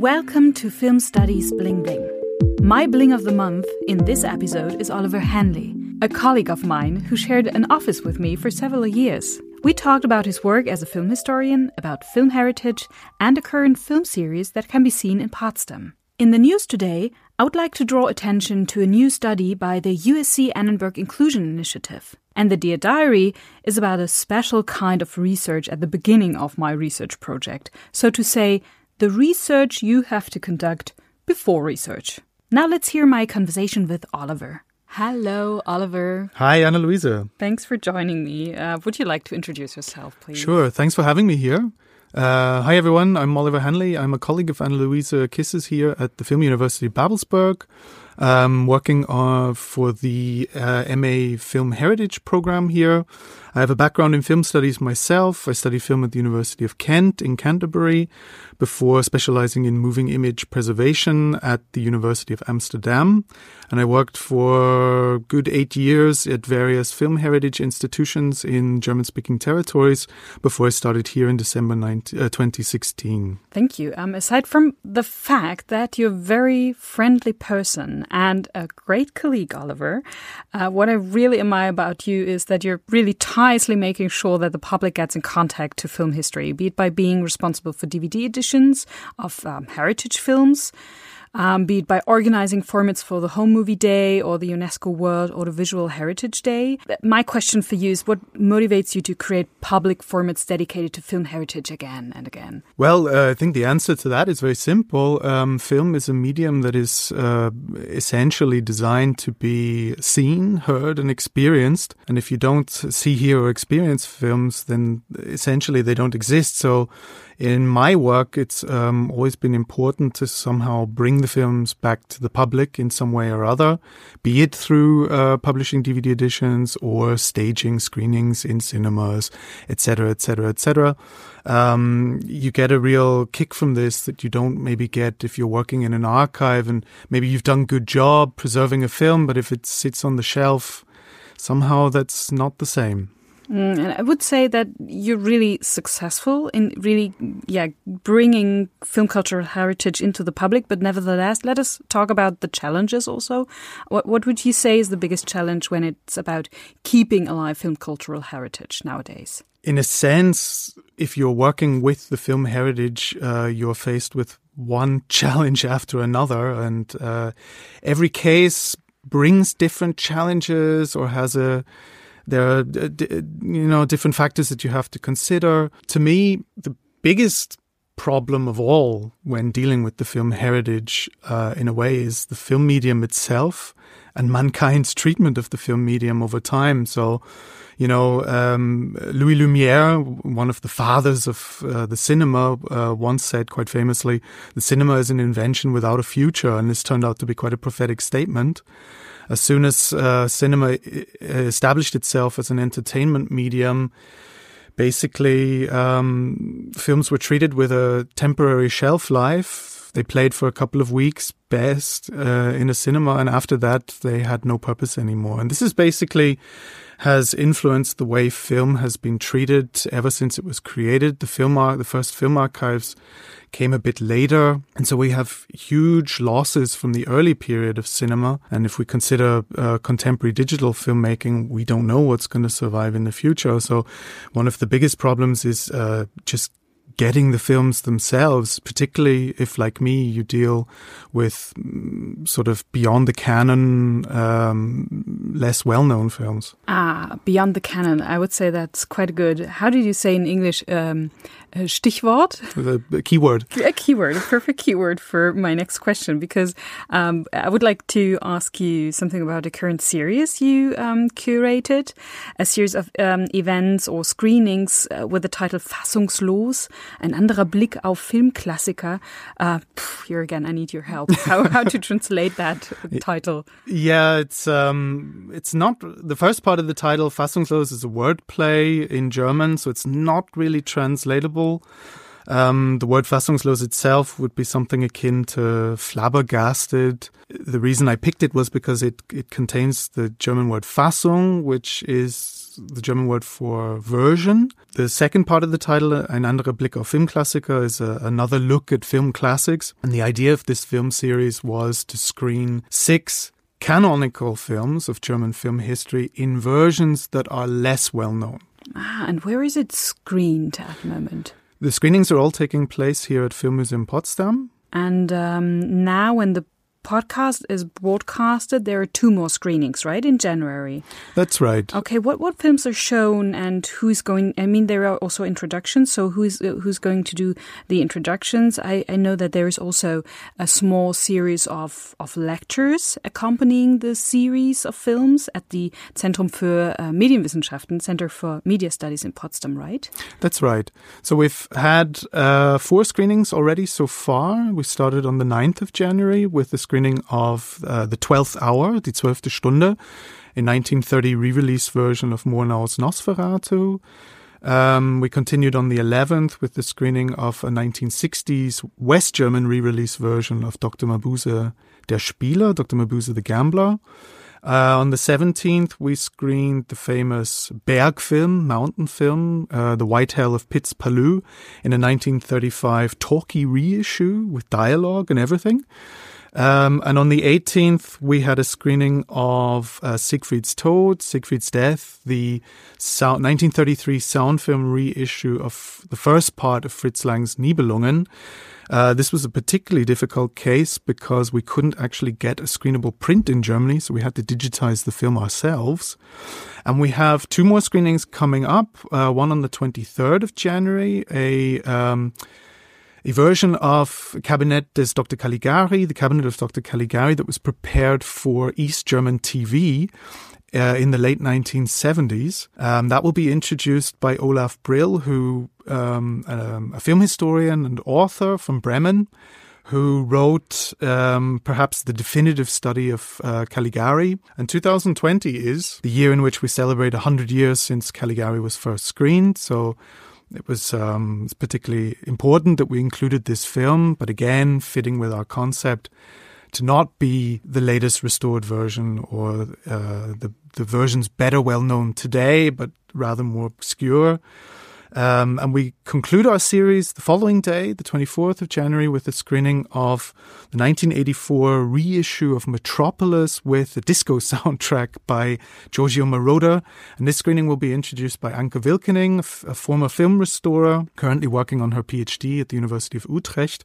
Welcome to Film Studies Bling Bling. My bling of the month in this episode is Oliver Hanley, a colleague of mine who shared an office with me for several years. We talked about his work as a film historian, about film heritage, and a current film series that can be seen in Potsdam. In the news today, I would like to draw attention to a new study by the USC Annenberg Inclusion Initiative. And the Dear Diary is about a special kind of research at the beginning of my research project. So to say, the research you have to conduct before research. Now let's hear my conversation with Oliver. Hello, Oliver. Hi, Anna Luise. Thanks for joining me. Uh, would you like to introduce yourself, please? Sure. Thanks for having me here. Uh, hi, everyone. I'm Oliver Hanley. I'm a colleague of Anna Luise Kisses here at the Film University Babelsberg. I'm working uh, for the uh, MA Film Heritage program here. I have a background in film studies myself. I studied film at the University of Kent in Canterbury before specializing in moving image preservation at the University of Amsterdam. And I worked for good eight years at various film heritage institutions in German speaking territories before I started here in December 19, uh, 2016. Thank you. Um, aside from the fact that you're a very friendly person and a great colleague, Oliver, uh, what I really admire about you is that you're really tirelessly making sure that the public gets in contact to film history, be it by being responsible for DVD editions of um, heritage films, um, be it by organizing formats for the Home Movie Day or the UNESCO World Audiovisual Heritage Day. My question for you is what motivates you to create public formats dedicated to film heritage again and again? Well, uh, I think the answer to that is very simple. Um, film is a medium that is uh, essentially designed to be seen, heard, and experienced. And if you don't see, hear, or experience films, then essentially they don't exist. So in my work, it's um, always been important to somehow bring the films back to the public in some way or other, be it through uh, publishing DVD editions or staging screenings in cinemas, etc., etc., etc. You get a real kick from this that you don't maybe get if you're working in an archive and maybe you've done good job preserving a film, but if it sits on the shelf, somehow that's not the same. Mm, and I would say that you're really successful in really, yeah, bringing film cultural heritage into the public. But nevertheless, let us talk about the challenges also. What, what would you say is the biggest challenge when it's about keeping alive film cultural heritage nowadays? In a sense, if you're working with the film heritage, uh, you're faced with one challenge after another, and uh, every case brings different challenges or has a there are, you know, different factors that you have to consider. To me, the biggest problem of all when dealing with the film heritage, uh, in a way, is the film medium itself and mankind's treatment of the film medium over time. So, you know, um, Louis Lumiere, one of the fathers of uh, the cinema, uh, once said quite famously, the cinema is an invention without a future. And this turned out to be quite a prophetic statement as soon as uh, cinema established itself as an entertainment medium, basically um, films were treated with a temporary shelf life. They played for a couple of weeks best uh, in a cinema, and after that, they had no purpose anymore. And this is basically has influenced the way film has been treated ever since it was created. The film, the first film archives came a bit later. And so we have huge losses from the early period of cinema. And if we consider uh, contemporary digital filmmaking, we don't know what's going to survive in the future. So one of the biggest problems is uh, just getting the films themselves, particularly if, like me, you deal with mm, sort of beyond the canon, um, less well known films. Ah, beyond the canon. I would say that's quite good. How did you say in English? Um, Stichwort? A keyword. A keyword, a perfect keyword for my next question, because um, I would like to ask you something about a current series you um, curated, a series of um, events or screenings uh, with the title Fassungslos, ein anderer Blick auf Filmklassiker. Uh, pff, here again, I need your help. How, how to translate that title? Yeah, it's um, it's not the first part of the title. Fassungslos is a wordplay in German, so it's not really translatable. Um, the word fassungslos itself would be something akin to flabbergasted. The reason I picked it was because it, it contains the German word Fassung, which is the German word for version. The second part of the title, Ein anderer Blick auf Filmklassiker, is a, another look at film classics. And the idea of this film series was to screen six canonical films of German film history in versions that are less well known. Ah, and where is it screened at the moment? The screenings are all taking place here at Filmmuseum Potsdam. And um, now, when the podcast is broadcasted, there are two more screenings, right, in January. That's right. Okay, what what films are shown and who's going? I mean, there are also introductions. So who's who's going to do the introductions? I, I know that there is also a small series of of lectures accompanying the series of films at the Zentrum für uh, Medienwissenschaften, Center for Media Studies in Potsdam, right? That's right. So we've had uh, four screenings already so far. We started on the 9th of January with the screening of uh, The Twelfth Hour, Die Zwölfte Stunde, a 1930 re-release version of Murnau's Nosferatu. Um, we continued on the 11th with the screening of a 1960s West German re-release version of Dr. Mabuse der Spieler, Dr. Mabuse the Gambler. Uh, on the 17th, we screened the famous Berg film, mountain film, uh, The White Hell of Piz Palu, in a 1935 talkie reissue with dialogue and everything. Um, and on the 18th, we had a screening of uh, Siegfried's Tod, Siegfried's Death, the sound, 1933 sound film reissue of the first part of Fritz Lang's Nibelungen. Uh, this was a particularly difficult case because we couldn't actually get a screenable print in Germany, so we had to digitize the film ourselves. And we have two more screenings coming up. Uh, one on the 23rd of January, a um, a version of Cabinet des Dr. Caligari, the Cabinet of Dr. Caligari, that was prepared for East German TV. Uh, in the late 1970s. Um, that will be introduced by Olaf Brill, who um, um, a film historian and author from Bremen, who wrote um, perhaps the definitive study of uh, Caligari. And 2020 is the year in which we celebrate 100 years since Caligari was first screened. So it was um, particularly important that we included this film, but again, fitting with our concept to not be the latest restored version or uh, the the versions better well known today, but rather more obscure. Um, and we conclude our series the following day, the 24th of January, with a screening of the 1984 reissue of Metropolis with a disco soundtrack by Giorgio Moroder. And this screening will be introduced by Anke Wilkening, a former film restorer, currently working on her PhD at the University of Utrecht,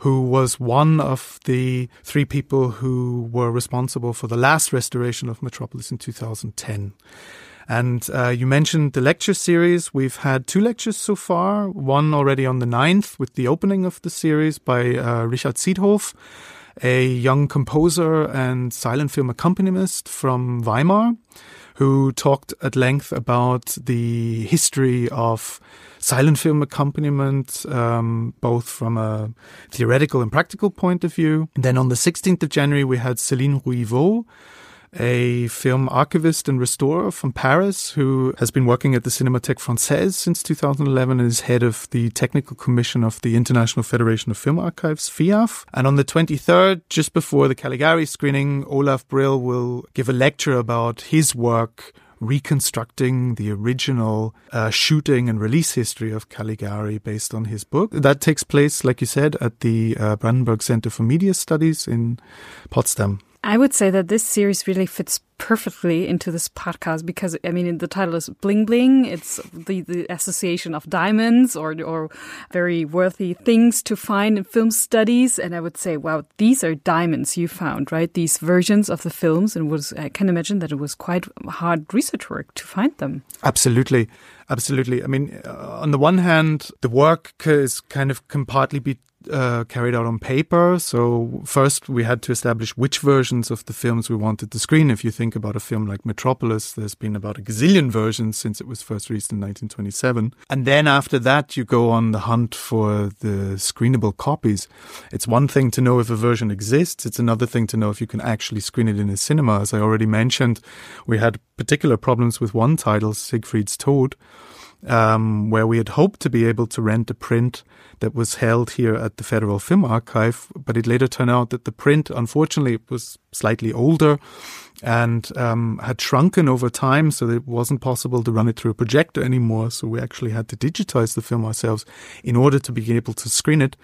who was one of the three people who were responsible for the last restoration of Metropolis in 2010. And uh, you mentioned the lecture series. We've had two lectures so far, one already on the 9th with the opening of the series by uh, Richard Siedhoff, a young composer and silent film accompanist from Weimar, who talked at length about the history of silent film accompaniment, um, both from a theoretical and practical point of view. And then on the 16th of January, we had Céline Ruivo, a film archivist and restorer from Paris who has been working at the Cinémathèque Française since 2011 and is head of the technical commission of the International Federation of Film Archives, FIAF. And on the 23rd, just before the Caligari screening, Olaf Brill will give a lecture about his work reconstructing the original uh, shooting and release history of Caligari based on his book. That takes place, like you said, at the uh, Brandenburg Center for Media Studies in Potsdam. I would say that this series really fits perfectly into this podcast because I mean the title is bling bling. It's the, the association of diamonds or or very worthy things to find in film studies. And I would say, wow, these are diamonds you found, right? These versions of the films, and was I can imagine that it was quite hard research work to find them. Absolutely. Absolutely. I mean, uh, on the one hand, the work is kind of can partly be uh, carried out on paper. So first we had to establish which versions of the films we wanted to screen. If you think about a film like Metropolis, there's been about a gazillion versions since it was first released in 1927. And then after that, you go on the hunt for the screenable copies. It's one thing to know if a version exists. It's another thing to know if you can actually screen it in a cinema. As I already mentioned, we had particular problems with one title, Siegfried's Tod um, where we had hoped to be able to rent a print that was held here at the Federal Film Archive, but it later turned out that the print, unfortunately, was slightly older and um, had shrunken over time, so it wasn't possible to run it through a projector anymore. So we actually had to digitize the film ourselves in order to be able to screen it.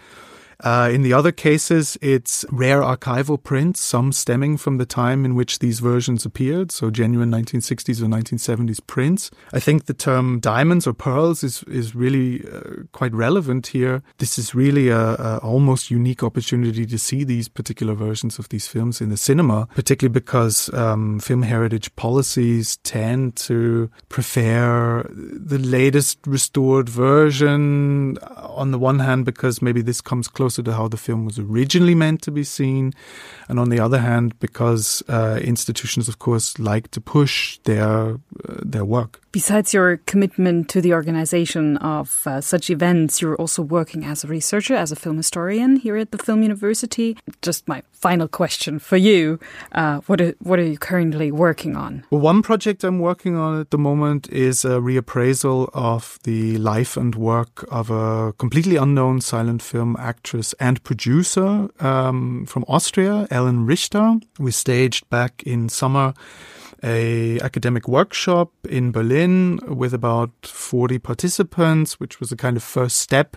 Uh, in the other cases, it's rare archival prints, some stemming from the time in which these versions appeared, so genuine 1960s or 1970s prints. I think the term diamonds or pearls is is really uh, quite relevant here. This is really a, a, almost unique opportunity to see these particular versions of these films in the cinema, particularly because um, film heritage policies tend to prefer the latest restored version. On the one hand, because maybe this comes close closer to how the film was originally meant to be seen. And on the other hand, because uh, institutions, of course, like to push their uh, their work. Besides your commitment to the organization of uh, such events, you're also working as a researcher, as a film historian here at the Film University. Just my final question for you: uh, what are, what are you currently working on? Well, one project I'm working on at the moment is a reappraisal of the life and work of a completely unknown silent film actress and producer um, from Austria, Ellen Richter. We staged back in summer a academic workshop in Berlin with about 40 participants, which was a kind of first step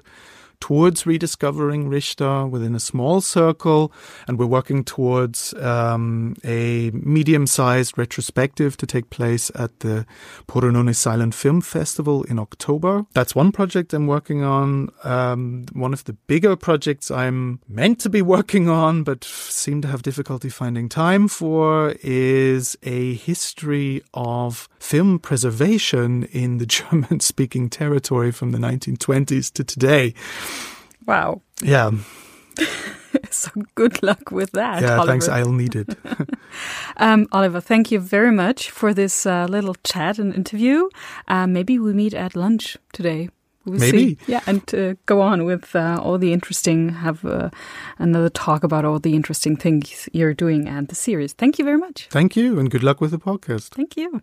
towards rediscovering Richter within a small circle, and we're working towards um, a medium-sized retrospective to take place at the Pordenone Silent Film Festival in October. That's one project I'm working on. Um, one of the bigger projects I'm meant to be working on, but seem to have difficulty finding time for, is a history of film preservation in the German-speaking territory from the 1920s to today. Wow. Yeah. so good luck with that. Yeah, Oliver. thanks. I'll need it. um, Oliver, thank you very much for this uh, little chat and interview. Uh, maybe we meet at lunch today. We'll Maybe. See. Yeah, and uh, go on with uh, all the interesting, have uh, another talk about all the interesting things you're doing and the series. Thank you very much. Thank you, and good luck with the podcast. Thank you.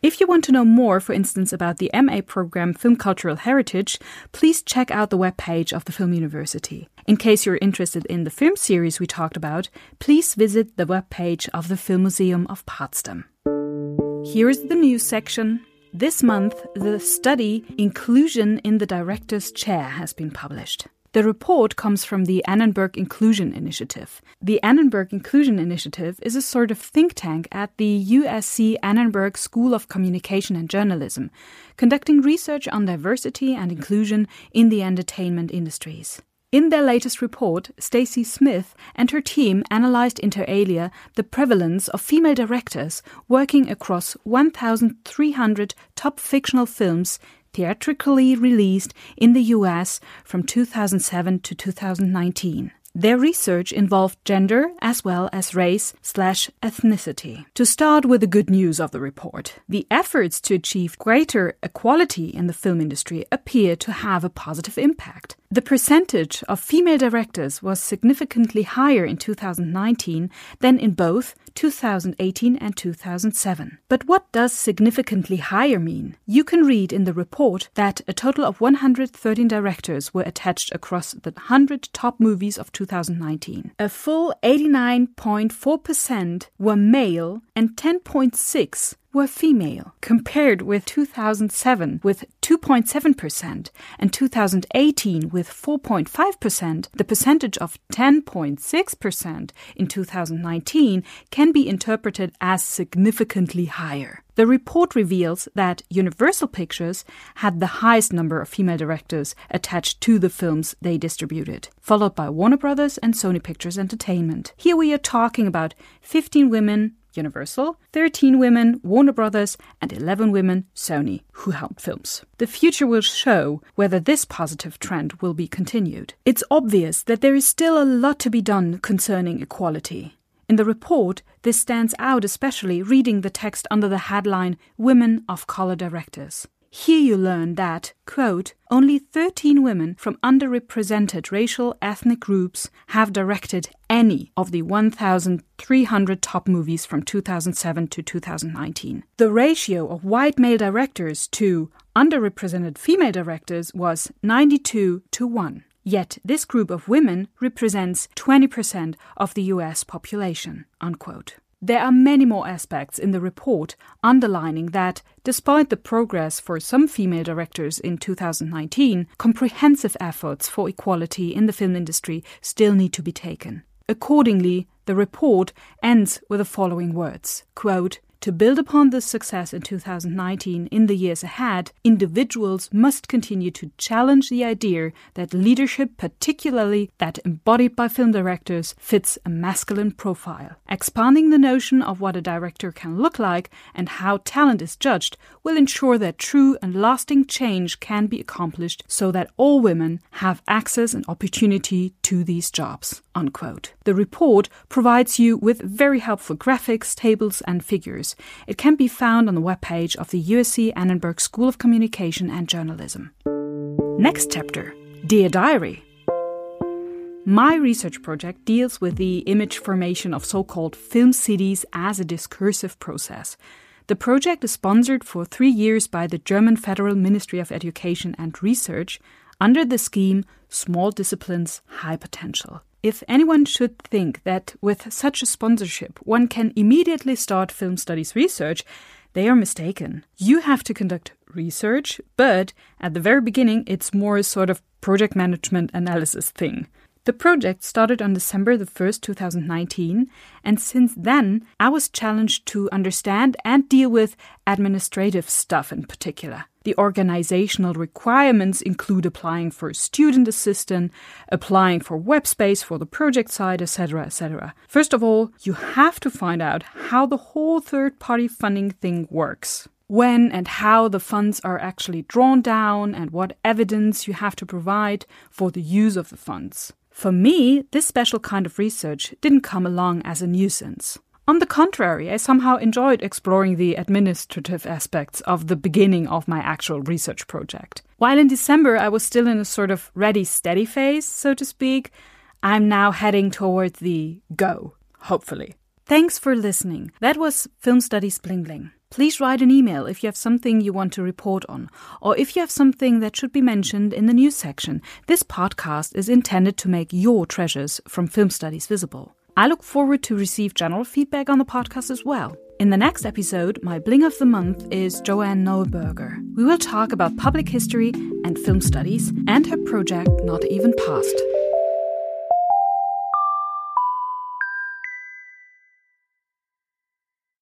If you want to know more, for instance, about the MA program Film Cultural Heritage, please check out the webpage of the Film University. In case you're interested in the film series we talked about, please visit the webpage of the Film Museum of Potsdam. Here is the news section. This month, the study Inclusion in the Director's Chair has been published. The report comes from the Annenberg Inclusion Initiative. The Annenberg Inclusion Initiative is a sort of think tank at the USC Annenberg School of Communication and Journalism, conducting research on diversity and inclusion in the entertainment industries. In their latest report, Stacy Smith and her team analyzed inter alia the prevalence of female directors working across 1,300 top fictional films theatrically released in the US from 2007 to 2019. Their research involved gender as well as race slash ethnicity. To start with the good news of the report, the efforts to achieve greater equality in the film industry appear to have a positive impact. The percentage of female directors was significantly higher in 2019 than in both 2018 and 2007. But what does significantly higher mean? You can read in the report that a total of 113 directors were attached across the 100 top movies of 2019. A full 89.4% were male and 10.6 were female, compared with 2007 with 2.7% and 2018 with 4.5%. The percentage of 10.6% in 2019 can be interpreted as significantly higher. The report reveals that Universal Pictures had the highest number of female directors attached to the films they distributed, followed by Warner Brothers and Sony Pictures Entertainment. Here we are talking about 15 women, Universal, 13 women, Warner Brothers, and 11 women, Sony, who helped films. The future will show whether this positive trend will be continued. It's obvious that there is still a lot to be done concerning equality. In the report, this stands out especially reading the text under the headline Women of Color Directors. Here you learn that, quote, only 13 women from underrepresented racial ethnic groups have directed any of the 1,300 top movies from 2007 to 2019. The ratio of white male directors to underrepresented female directors was 92 to 1. Yet this group of women represents 20% of the US population. Unquote. There are many more aspects in the report underlining that, despite the progress for some female directors in 2019, comprehensive efforts for equality in the film industry still need to be taken. Accordingly, the report ends with the following words quote, to build upon this success in 2019 in the years ahead, individuals must continue to challenge the idea that leadership, particularly that embodied by film directors, fits a masculine profile. Expanding the notion of what a director can look like and how talent is judged will ensure that true and lasting change can be accomplished so that all women have access and opportunity to these jobs. Unquote. The report provides you with very helpful graphics, tables, and figures. It can be found on the webpage of the USC Annenberg School of Communication and Journalism. Next chapter Dear Diary. My research project deals with the image formation of so called film cities as a discursive process. The project is sponsored for three years by the German Federal Ministry of Education and Research under the scheme Small Disciplines, High Potential. If anyone should think that with such a sponsorship one can immediately start film studies research, they are mistaken. You have to conduct research, but at the very beginning it's more a sort of project management analysis thing. The project started on December the 1st, 2019, and since then I was challenged to understand and deal with administrative stuff in particular. The organizational requirements include applying for student assistant, applying for web space for the project site, etc., etc. First of all, you have to find out how the whole third party funding thing works. When and how the funds are actually drawn down, and what evidence you have to provide for the use of the funds. For me, this special kind of research didn't come along as a nuisance. On the contrary, I somehow enjoyed exploring the administrative aspects of the beginning of my actual research project. While in December I was still in a sort of ready steady phase, so to speak, I'm now heading towards the go, hopefully. Thanks for listening. That was Film Studies Bling Bling. Please write an email if you have something you want to report on, or if you have something that should be mentioned in the news section. This podcast is intended to make your treasures from film studies visible. I look forward to receive general feedback on the podcast as well. In the next episode, my bling of the month is Joanne Neuberger. We will talk about public history and film studies and her project Not Even Past.